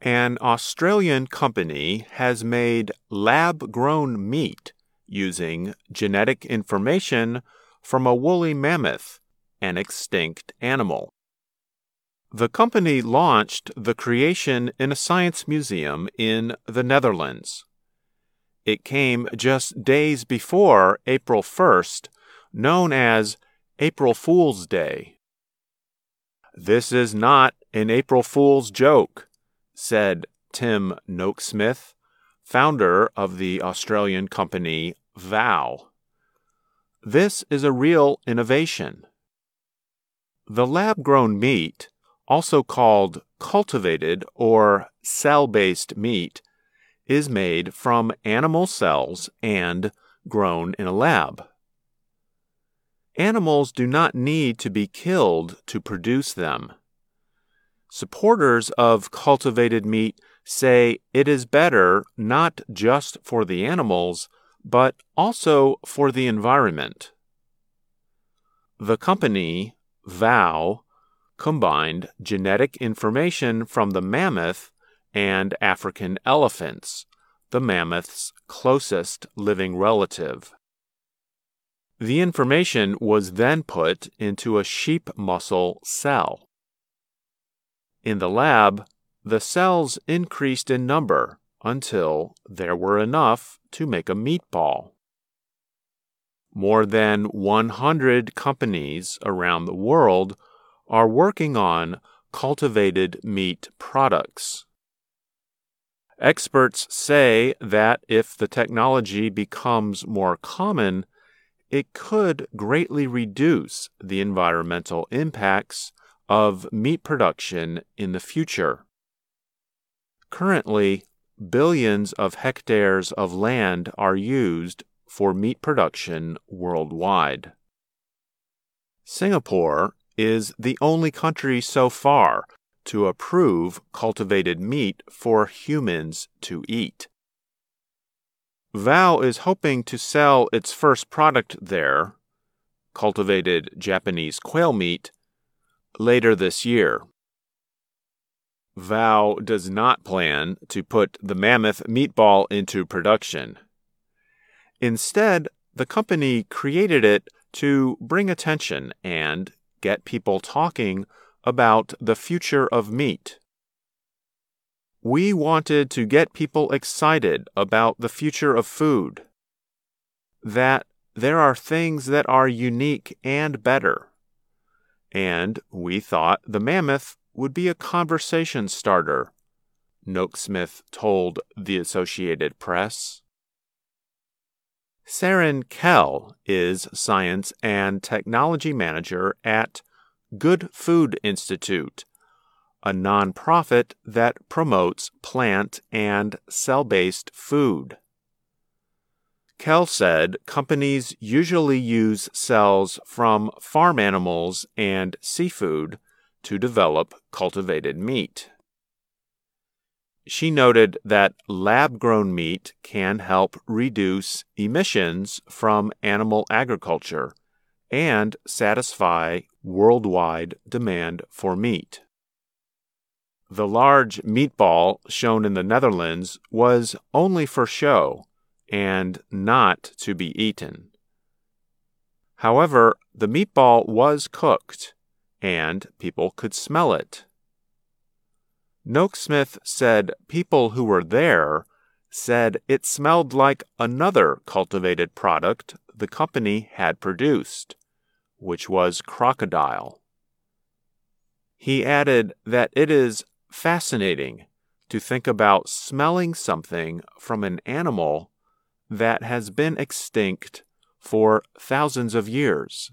An Australian company has made lab grown meat using genetic information from a woolly mammoth, an extinct animal. The company launched the creation in a science museum in the Netherlands. It came just days before April 1st, known as April Fool's Day. This is not an April Fool's joke, said Tim Noakesmith, founder of the Australian company Vow. This is a real innovation. The lab grown meat, also called cultivated or cell based meat, is made from animal cells and grown in a lab. Animals do not need to be killed to produce them. Supporters of cultivated meat say it is better not just for the animals, but also for the environment. The company, Vow, combined genetic information from the mammoth and African elephants, the mammoth's closest living relative. The information was then put into a sheep muscle cell. In the lab, the cells increased in number until there were enough to make a meatball. More than 100 companies around the world are working on cultivated meat products. Experts say that if the technology becomes more common, it could greatly reduce the environmental impacts of meat production in the future. Currently, billions of hectares of land are used for meat production worldwide. Singapore is the only country so far to approve cultivated meat for humans to eat. Vow is hoping to sell its first product there, cultivated Japanese quail meat, later this year. Vow does not plan to put the mammoth meatball into production. Instead, the company created it to bring attention and get people talking about the future of meat. We wanted to get people excited about the future of food. That there are things that are unique and better. And we thought the mammoth would be a conversation starter, Noakesmith told the Associated Press. Seren Kell is Science and Technology Manager at Good Food Institute, a nonprofit that promotes plant and cell based food. Kell said companies usually use cells from farm animals and seafood to develop cultivated meat. She noted that lab grown meat can help reduce emissions from animal agriculture and satisfy worldwide demand for meat. The large meatball shown in the Netherlands was only for show and not to be eaten. However, the meatball was cooked and people could smell it. Noakesmith said people who were there said it smelled like another cultivated product the company had produced, which was crocodile. He added that it is fascinating to think about smelling something from an animal that has been extinct for thousands of years.